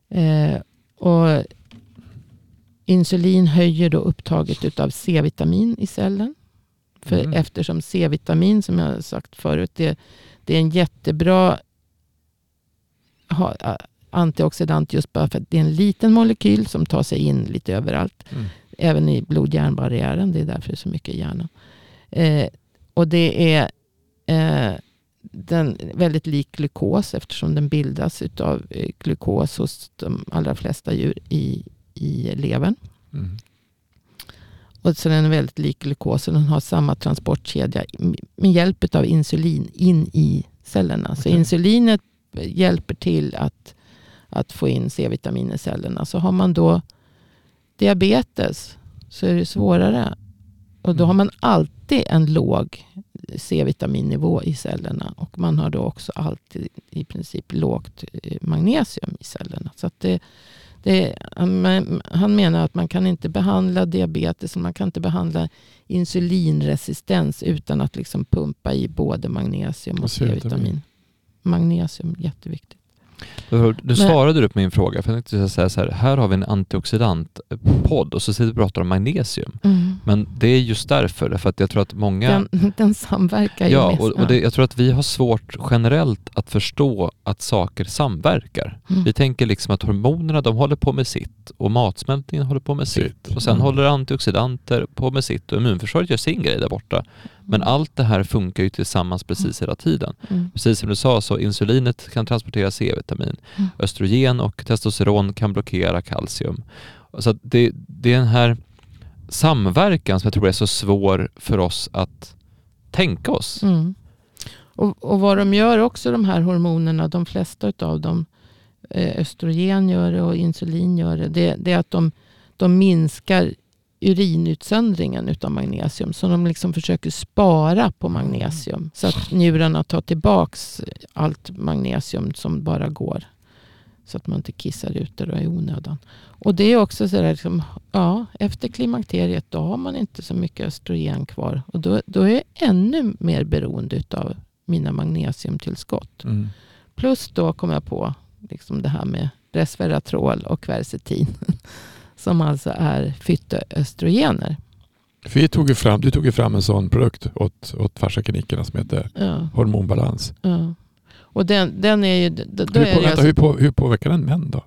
Eh, och insulin höjer då upptaget av C-vitamin i cellen. För Mm. eftersom C-vitamin, som jag sagt förut, det, det är en jättebra ha, antioxidant just bara för att det är en liten molekyl som tar sig in lite överallt. Mm. Även i blod-hjärnbarriären. Det är därför det är så mycket i hjärnan. Eh, och det är eh, den väldigt lik glukos eftersom den bildas av eh, glukos hos de allra flesta djur i, i levern. Mm. och så den är väldigt lik glukos. Och den har samma transportkedja med hjälp av insulin in i cellerna. Så Okej. insulinet hjälper till att, att få in C-vitamin i cellerna. Så har man då diabetes så är det svårare. Och då har man alltid en låg C-vitaminnivå i cellerna. Och man har då också alltid i princip lågt eh, magnesium i cellerna. Så det, det, han, menar att man kan inte behandla diabetes och man kan inte behandla insulinresistens utan att liksom pumpa i både magnesium Och C-vitamin. Magnesium, jätteviktigt. Du, du svarade du på min fråga, för jag tänkte säga så här, här har vi en antioxidantpodd och så sitter vi och pratar om magnesium. Men det är just därför, därför att jag tror att många... Den, *laughs* den samverkar ju ja, med... och, och det, jag tror att vi har svårt generellt att förstå att saker samverkar. Mm. Vi tänker liksom att hormonerna de håller på med sitt och matsmältningen håller på med sitt. Sitt. Och sen Mm. håller antioxidanter på med sitt och immunförsvaret gör sin grej där borta. Men allt det här funkar ju tillsammans precis hela tiden. Mm. Precis som du sa så insulinet kan transportera C-vitamin. Mm. Östrogen och testosteron kan blockera kalcium. Så det, det är den här samverkan som jag tror är så svår för oss att tänka oss. Mm. Och, och vad de gör också de här hormonerna, de flesta av dem, eh, östrogen gör det och insulin gör det, det, det är att de, de minskar urinutsöndringen utav magnesium. Så de liksom försöker spara på magnesium. Så att njurarna tar tillbaks allt magnesium som bara går. Så att man inte kissar ut det då i onödan. Och det är också så där, liksom, ja, efter klimakteriet då har man inte så mycket östrogen kvar. Och då, då är jag ännu mer beroende av mina magnesiumtillskott. Mm. Plus då kom jag på liksom det här med resveratrol och kvercetin. *laughs* Som alltså är fytoöstrogener. För Vi tog ju fram, du tog ju fram en sån produkt åt, åt farsaklinikerna som heter Ja, hormonbalans. ja. Och den, den är ju... Då, då Hur, är på, vänta, alltså, hur, på, hur påverkar den män då?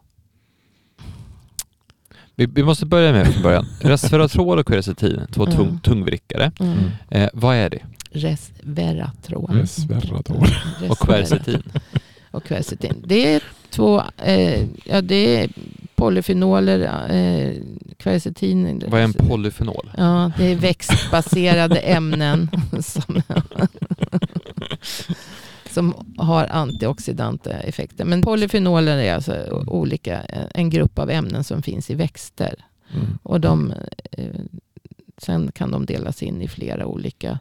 Vi, vi måste börja med från början. *laughs* Resveratrol och quercetin, två tung, Mm. tungvrickare. mm, Eh, vad är det? resveratrol. Resveratrol. Resveratrol. Och quercetin? *laughs* och kvercetin. Det är två, eh, ja det är polyfenoler, eh, kvercetin. Vad är en polyfenol? Ja, det är växtbaserade *laughs* ämnen som, som har antioxidanta effekter. Men polyfenoler är alltså olika, en grupp av ämnen som finns i växter. Mm. Och de, eh, sen kan de delas in i flera olika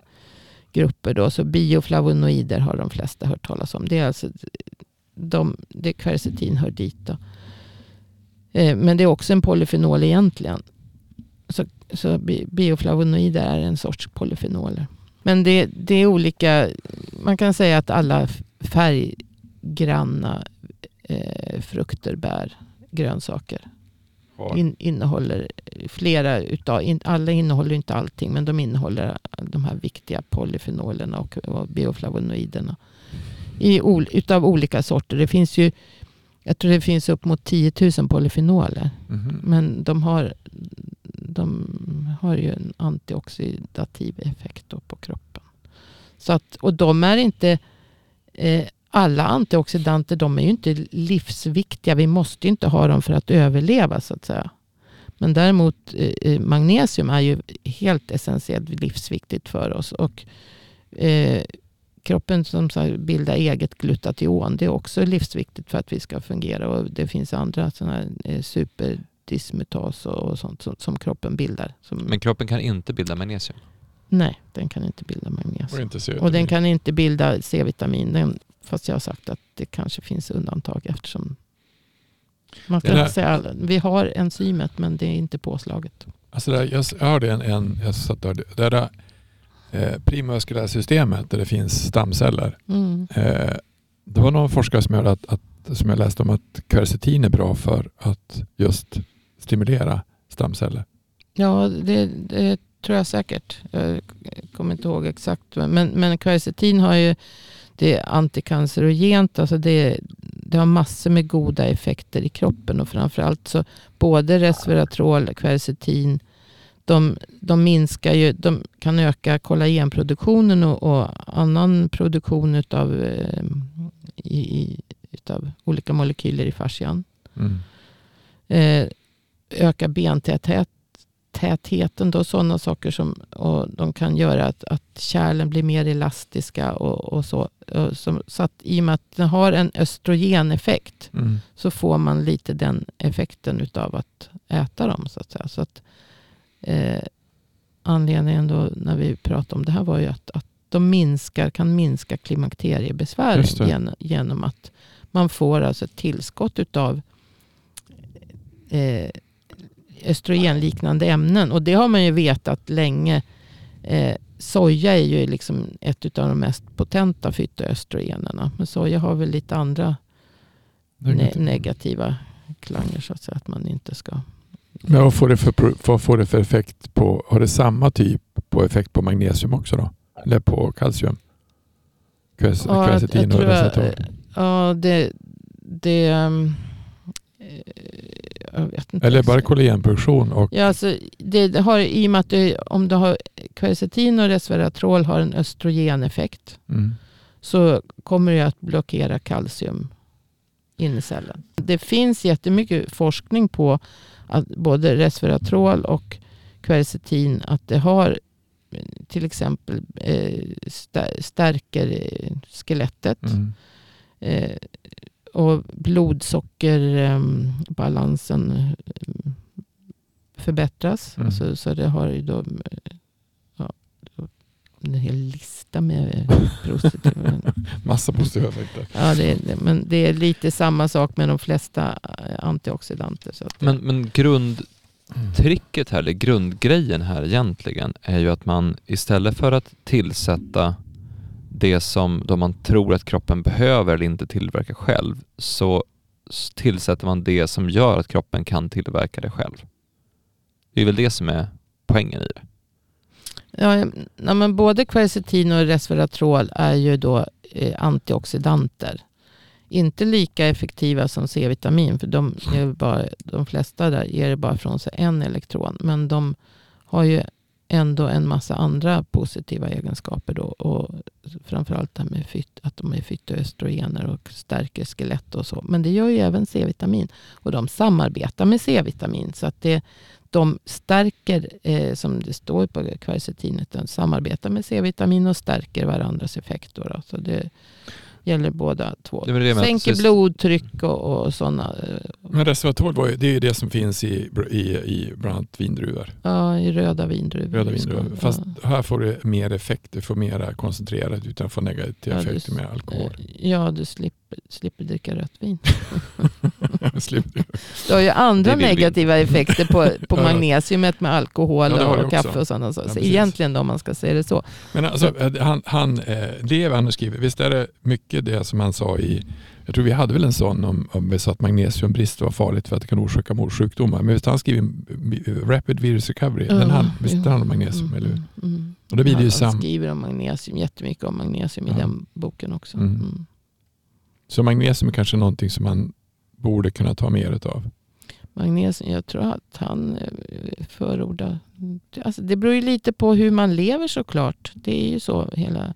grupper. Då. Så bioflavonoider har de flesta hört talas om. Det är alltså de, det kvercetin hör dit. Då. Eh, men det är också en polyfenol egentligen. Så, så bi- bioflavonoider är en sorts polyfenoler. Men det, det är olika, man kan säga att alla färggranna eh, frukter, bär, grönsaker in, innehåller flera utav, in, alla innehåller inte allting, men de innehåller de här viktiga polyfenolerna och, och bioflavonoiderna. I, ol, utav olika sorter. Det finns ju, jag tror det finns upp mot 10 000 polyfenoler. Mhm. Men de har, de har ju en antioxidativ effekt på kroppen. Så att, och de är inte, eh, alla antioxidanter de är ju inte livsviktiga. Vi måste ju inte ha dem för att överleva så att säga. Men däremot eh, eh, magnesium är ju helt essentiellt livsviktigt för oss. Och eh, kroppen som bildar eget glutation. Det är också livsviktigt för att vi ska fungera. Och det finns andra sådana här eh, superdismutas och, och sånt som, som kroppen bildar. Som, Men kroppen kan inte bilda magnesium. nej, den kan inte bilda Och magnesium. ut Och den kan inte bilda C-vitamin. Fast jag har sagt att det kanske finns undantag eftersom man Det där- säga. Vi har enzymet men det är inte påslaget. Alltså där, jag, jag hörde en, en jag satt där, där eh, primmuskulära systemet där det finns stamceller. Mm. Eh, det var någon forskare som, hörde att, att, som jag läste om att kvercetin är bra för att just stimulera stamceller. Ja, det, det tror jag säkert. Jag kommer inte ihåg exakt. Men, men kvercetin har ju, det är antikancerogent. Alltså det, det har massor med goda effekter i kroppen. Och framförallt så både resveratrol, kvercetin, de, de minskar ju, de kan öka kollagenproduktionen och, och annan produktion utav, eh, i, i, utav olika molekyler i fascian. Mm. Eh, öka bentäthet tätheten. Då, sådana saker som och de kan göra att, att kärlen blir mer elastiska. Och, och så. Och så, så att i och med att den har en östrogeneffekt Mm. så får man lite den effekten utav att äta dem. Så att säga. Så att, eh, anledningen då när vi pratade om det här var ju att, att de minskar, kan minska klimakteriebesvären Just det. genom, att man får alltså ett tillskott utav eh, östrogenliknande ämnen. Och det har man ju vetat länge. Eh, soja är ju liksom ett av de mest potenta fytoöstrogenerna. Men soja har väl lite andra ne- negativa klanger så att säga. Att man inte ska... Men vad får, det för, vad får det för effekt på, har det samma typ på effekt på magnesium också då? Eller på kalcium? Kves, Ja, jag och resveratrol? Ja, det... det inte. Eller bara kollagenproduktion och Ja, alltså, det, har, I och med att det, om du har kvercetin och resveratrol har en östrogeneffekt mm. så kommer det att blockera kalcium in i cellen. Det finns jättemycket forskning på att både resveratrol och kvercetin att det har till exempel eh, stär- stärker skelettet. Mm. Eh, och blodsockerbalansen eh, förbättras. Mm. Alltså, så det har ju då- en hel lista med *laughs* positiva. Massa positiva effekter. ja, det, är- men det är lite samma sak med de flesta eh, antioxidanter. Så att, Men, men grundtricket här, eller grundgrejen här egentligen, är ju att man istället för att tillsätta det som då man tror att kroppen behöver eller inte tillverkar själv, så tillsätter man det som gör att kroppen kan tillverka det själv. Det är väl det som är poängen i det. Ja, ja, men både quercetin och resveratrol är ju då eh, antioxidanter. Inte lika effektiva som C-vitamin. För de, är bara, de flesta där ger bara från sig en elektron. Men de har ju ändå en massa andra positiva egenskaper. Då, och framförallt det här med fyt, att de är fytoöstrogener och stärker skelett och så. Men det gör ju även C-vitamin. Och de samarbetar med C-vitamin. Så att det, de stärker, eh, som det står på kvercetinet, de samarbetar med C-vitamin och stärker varandras effekt. Då, då. Så det gäller båda två. Det med Sänker sys- blodtryck och, och sådana. Men resveratrol det är ju det som finns i, i, i bland annat vindruvor. Ja, i röda vindruvor. Röda vindruvor. Fast ja. här får du mer effekt, du får mera koncentrerat utan att få negativa Ja, effekter med alkohol. Eh, Ja, du slipper, slipper dricka rött vin. *laughs* Du har ju andra Det negativa effekter på, på *laughs* magnesiumet med alkohol Ja, det och kaffe och sådana saker. Ja, så egentligen då, om man ska säga det så. Men alltså, eh, han, han, eh, det han har skrivit, visst är det mycket det som han sa i, jag tror vi hade väl en sån om, om vi sa att magnesiumbrist var farligt för att det kan orsaka morsjukdomar. Men visst har han skrivit eh, Rapid Virus Recovery, den han, visst handlar om magnesium, Mm, eller hur? mm, mm. Och då blir det ju sam, skriver om magnesium, jättemycket om magnesium Ja. i den boken också. Mm. Så magnesium är kanske någonting som man borde kunna ta mer utav. Magnesium, jag tror att han eh, förordar... Alltså det beror ju lite på hur man lever såklart. Det är ju så hela...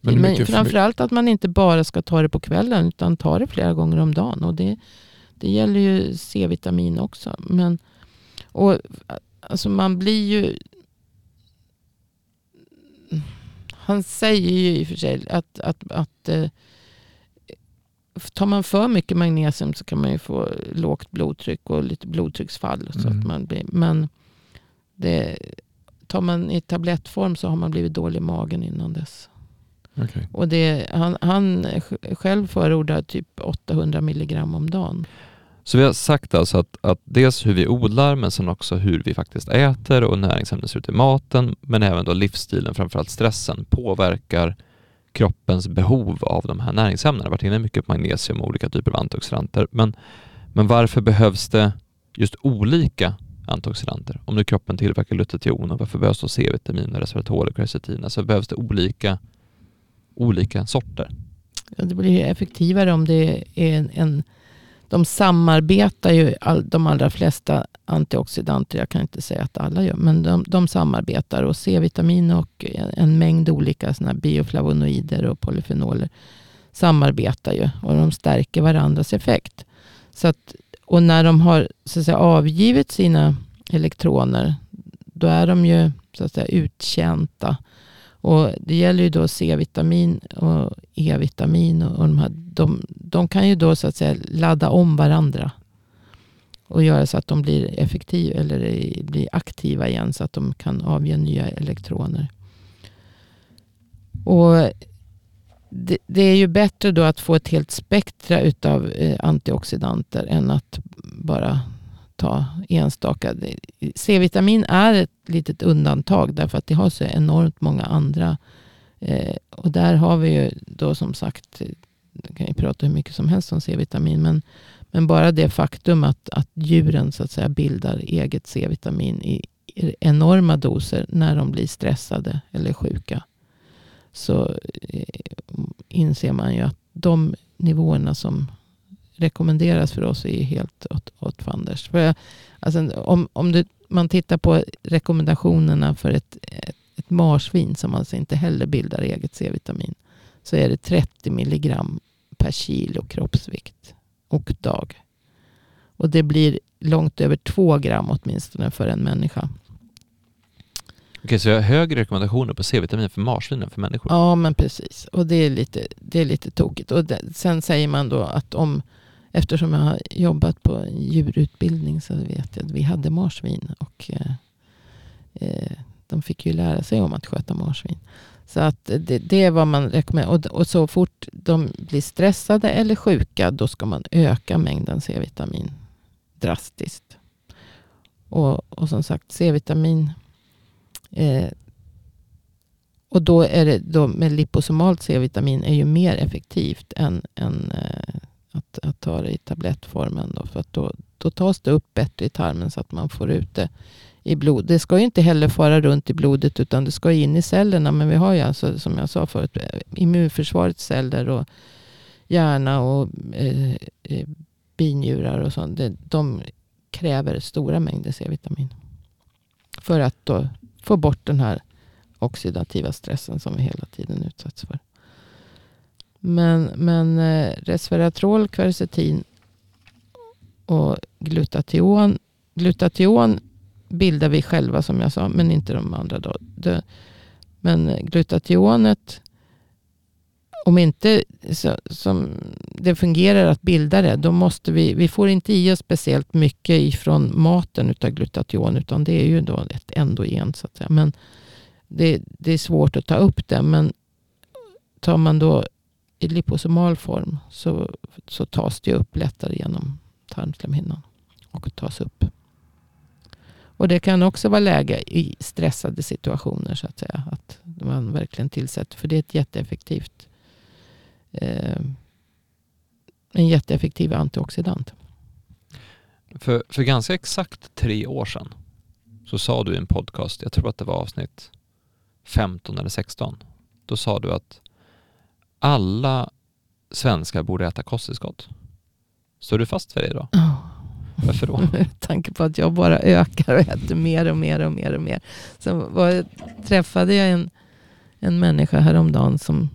Men Men, framförallt att man inte bara ska ta det på kvällen utan ta det flera gånger om dagen. Och det, det gäller ju C-vitamin också. Men, och, alltså man blir ju... Han säger ju i och för sig att, att, att eh, tar man för mycket magnesium så kan man ju få lågt blodtryck och lite blodtrycksfall. Så Mm. att man blir, men det, tar man i tablettform så har man blivit dålig i magen innan dess. Okej. Och det, han, han sj- själv förordar typ 800 milligram om dagen. Så vi har sagt alltså att, att dels hur vi odlar men sen också hur vi faktiskt äter och näringsämnen ser ut i maten men även då livsstilen, framförallt stressen, påverkar kroppens behov av de här näringsämnena. Jag har varit inne mycket på magnesium och olika typer av antioxidanter. Men, men varför behövs det just olika antioxidanter? Om nu kroppen tillverkar lutetion och varför behövs då C-vitamin, och resveratrol och kvercetin? Alltså behövs det olika, olika sorter? Ja, Det blir effektivare om det är en, en de samarbetar ju, all, de allra flesta antioxidanter, jag kan inte säga att alla gör, men de, de samarbetar och C-vitamin och en, en mängd olika såna här bioflavonoider och polyfenoler samarbetar ju och de stärker varandras effekt. Så att, och när de har så att säga, avgivit sina elektroner, då är de ju så att säga uttjänta. Och det gäller ju då C-vitamin och E-vitamin. Och, och de, här, de, de kan ju då så att säga ladda om varandra. Och göra så att de blir effektiva eller blir aktiva igen. Så att de kan avge nya elektroner. Och det, det, är ju bättre då att få ett helt spektra utav eh, antioxidanter än att bara ta enstaka. C-vitamin är ett litet undantag därför att det har så enormt många andra. Eh, och där har vi ju då som sagt, vi kan ju prata hur mycket som helst om C-vitamin. Men, men bara det faktum att, att djuren så att säga bildar eget C-vitamin i, i enorma doser när de blir stressade eller sjuka. Så eh, inser man ju att de nivåerna som rekommenderas för oss är helt åt, åt fanders. För, alltså, om om du, man tittar på rekommendationerna för ett, ett, ett marsvin som alltså inte heller bildar eget C-vitamin. Så är det 30 milligram per kilo kroppsvikt och dag. Och det blir långt över 2 gram åtminstone för en människa. Okej, så jag har högre rekommendationer på C-vitamin för marsvin än för människor? Ja, men precis. Och det är lite, det är lite tokigt. Och det, sen säger man då att om Eftersom jag har jobbat på djurutbildning så vet jag att vi hade marsvin. Och eh, eh, de fick ju lära sig om att sköta marsvin. Så att det, det är vad man rekommenderar. Och, och, så fort de blir stressade eller sjuka då ska man öka mängden C-vitamin drastiskt. Och, och som sagt C-vitamin. Eh, och då är det då med liposomalt C-vitamin är ju mer effektivt än, än eh, att, att ta det i tablettformen. Då, för att då, då tas det upp bättre i tarmen så att man får ut det i blod. Det ska ju inte heller fara runt i blodet utan det ska in i cellerna. Men vi har ju alltså som jag sa förut immunförsvarets celler och hjärna och eh, eh binjurar och sånt. Det, de kräver stora mängder C-vitamin. För att då få bort den här oxidativa stressen som vi hela tiden utsätts för. Men, men eh, resveratrol, kvercetin och glutation. Glutation bildar vi själva som jag sa, men inte de andra. Då. Det, men glutationet, om inte så, som det fungerar att bilda det, då måste vi, vi får inte i oss speciellt mycket ifrån maten utav glutation, utan det är ju då ett endogen så att säga. Men det, det är svårt att ta upp det, men tar man då i liposomal form så, så tas det upp lättare genom tarmslemhinnan och tas upp. Och det kan också vara läge i stressade situationer så att säga. Att man verkligen tillsätter. För det är ett jätteeffektivt. Eh, en jätteeffektiv antioxidant. För, för ganska exakt tre år sedan så sa du i en podcast, jag tror att det var avsnitt 15 eller 16. Då sa du att alla svenskar borde äta kosttillskott. Står du fast för det då? Oh. Varför då? *laughs* Med tanke på att jag bara ökar och äter mer och mer och mer och mer. Så var, träffade jag en, en människa häromdagen som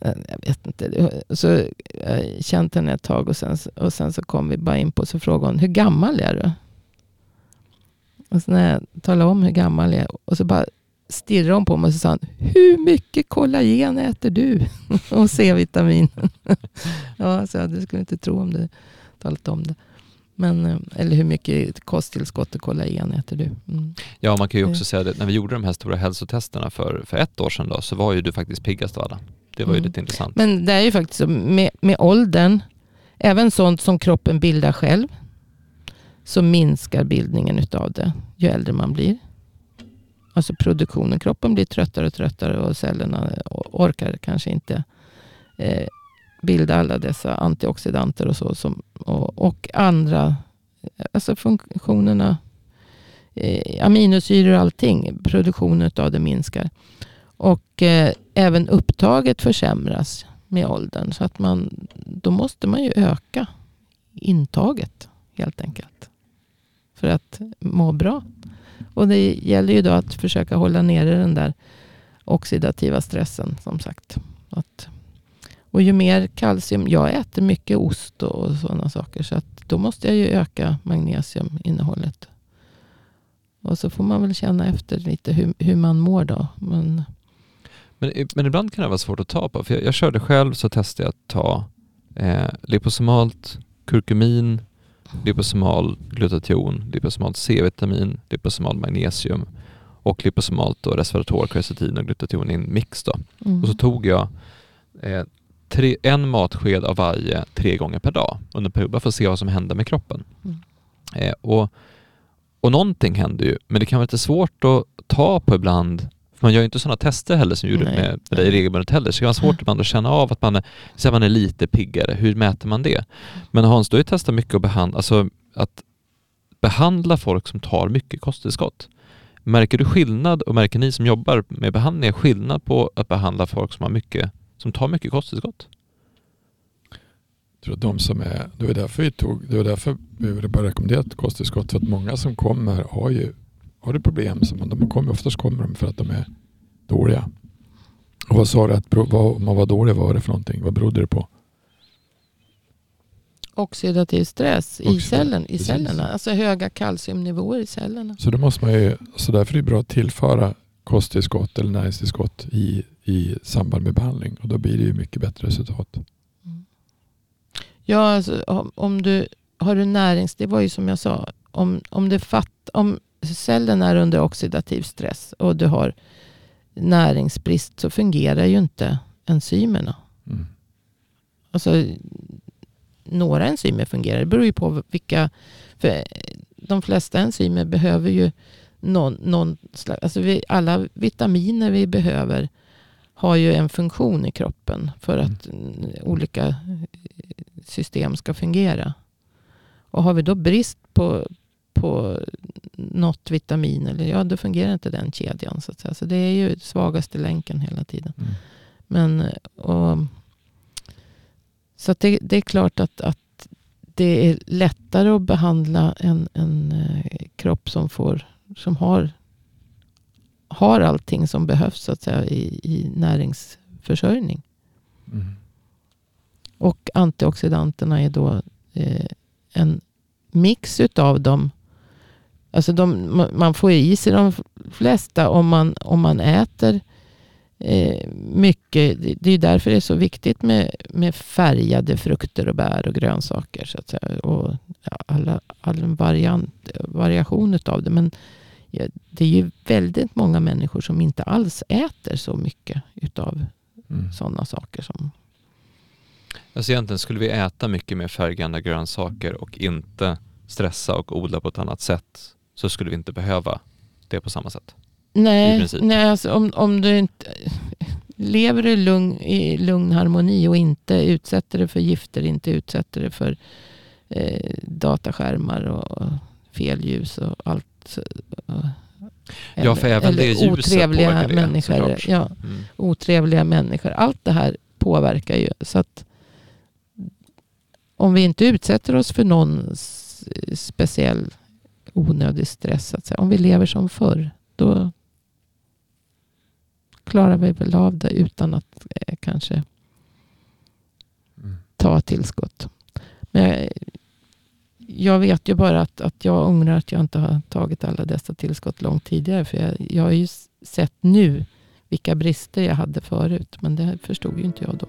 eh, jag vet inte. Så jag känt henne ett tag och sen, och sen så kom vi bara in på så frågade hon, hur gammal är du? Och så när jag talade om hur gammal jag är och så bara stirrade hon på mig och sa han, hur mycket kollagen äter du? *laughs* och C-vitamin. *laughs* ja, så jag, du skulle inte tro om du talat om det. Men, eh, eller hur mycket kosttillskott och kollagen äter du? Mm. Ja, man kan ju också säga att när vi gjorde de här stora hälsotesterna för, för ett år sedan då, så var ju du faktiskt piggast av alla. Det var ju mm. lite intressant. Men det är ju faktiskt så med, med åldern, även sånt som kroppen bildar själv, så minskar bildningen utav det ju äldre man blir. Alltså produktionen. Kroppen blir tröttare och tröttare och cellerna orkar kanske inte eh, bilda alla dessa antioxidanter och så. Som, och, och andra alltså funktionerna. Eh, aminosyror och allting. Produktionen av det minskar. Och eh, även upptaget försämras med åldern. Så att man, då måste man ju öka intaget helt enkelt. För att må bra. Och det gäller ju då att försöka hålla nere den där oxidativa stressen som sagt. Att, och ju mer kalcium, jag äter mycket ost och sådana saker. Så att då måste jag ju öka magnesiuminnehållet. Och så får man väl känna efter lite hur, hur man mår då. Men, Men, men ibland kan det vara svårt att ta på. För jag, jag körde själv så testade jag att ta eh, liposomalt, kurkumin, liposomal glutation, liposomalt C-vitamin, liposomal magnesium och liposomalt och resveratrol, quercetin och glutation i en mix. Då. mm. Och så tog jag eh, tre, en matsked av varje tre gånger per dag under en period, bara för att se vad som hände med kroppen. Mm. Eh, och, och någonting hände ju, men det kan vara lite svårt att ta på ibland. Man gör ju inte sådana tester heller som du gjorde Nej. med, med dig regelbundet heller. Så det kan vara svårt *laughs* ibland att känna av att man är, så att man är lite piggare. Hur mäter man det? Men Hans, du har ju testat mycket att behandla, alltså att behandla folk som tar mycket kosttillskott. Märker du skillnad och märker ni som jobbar med behandling skillnad på att behandla folk som, har mycket, som tar mycket kosttillskott? Jag tror att de som är, det var därför vi tog, det var därför vi bara rekommendera ett kosttillskott. För att många som kommer har ju har det problem. Som de kommer, oftast kommer de för att de är dåliga. Och vad sa du att vad, om man var dålig, vad var det för någonting? Vad berodde det på? Oxidativ stress i, Oxidativ, cellen, i cellerna. Alltså höga kalciumnivåer i cellerna. Så då måste man ju, så därför är det bra att tillföra kosttillskott eller näringstillskott i, i samband med behandling. Och då blir det ju mycket bättre resultat. Ja, alltså, om, om du har du närings... Det var ju som jag sa. Om, om, det fatt, om cellen är under oxidativ stress och du har näringsbrist så fungerar ju inte enzymerna. Mm. Alltså, några enzymer fungerar. Det beror ju på vilka... För de flesta enzymer behöver ju någon, någon slags... Alltså vi, alla vitaminer vi behöver har ju en funktion i kroppen för att mm, olika system ska fungera. Och har vi då brist på, på något vitamin, eller ja, då fungerar inte den kedjan. Så, att säga. så det är ju svagaste länken hela tiden. Mm. Men, och, så det, det är klart att, att det är lättare att behandla en, en eh, kropp som, får, som har, har allting som behövs så att säga, i, i näringsförsörjning. Mm. Och antioxidanterna är då eh, en mix utav dem. Alltså de, ma- man får i sig de flesta om man, om man äter eh, mycket. Det är därför det är så viktigt med, med färgade frukter och bär och grönsaker. Så att säga. Och alla, all variant, variation utav det. Men ja, det är ju väldigt många människor som inte alls äter så mycket utav Mm. sådana saker som Alltså egentligen skulle vi äta mycket mer färggranna grönsaker och inte stressa och odla på ett annat sätt så skulle vi inte behöva det på samma sätt. Nej, nej alltså om, om du inte lever i lugn, i lugn harmoni och inte utsätter det för gifter, inte utsätter det för eh, dataskärmar och fel ljus och allt. Och, Ja, för även det ljuset otrevliga det, människor. såklart. Ja, Mm. otrevliga människor. Allt det här påverkar ju. Så att om vi inte utsätter oss för någon speciell onödig stress, att säga. om vi lever som förr, då klarar vi väl av det utan att eh, kanske Mm. ta tillskott. Men jag, jag vet ju bara att, att jag ångrar att jag inte har tagit alla dessa tillskott långt tidigare. För jag, jag har ju sett nu vilka brister jag hade förut. Men det förstod ju inte jag då.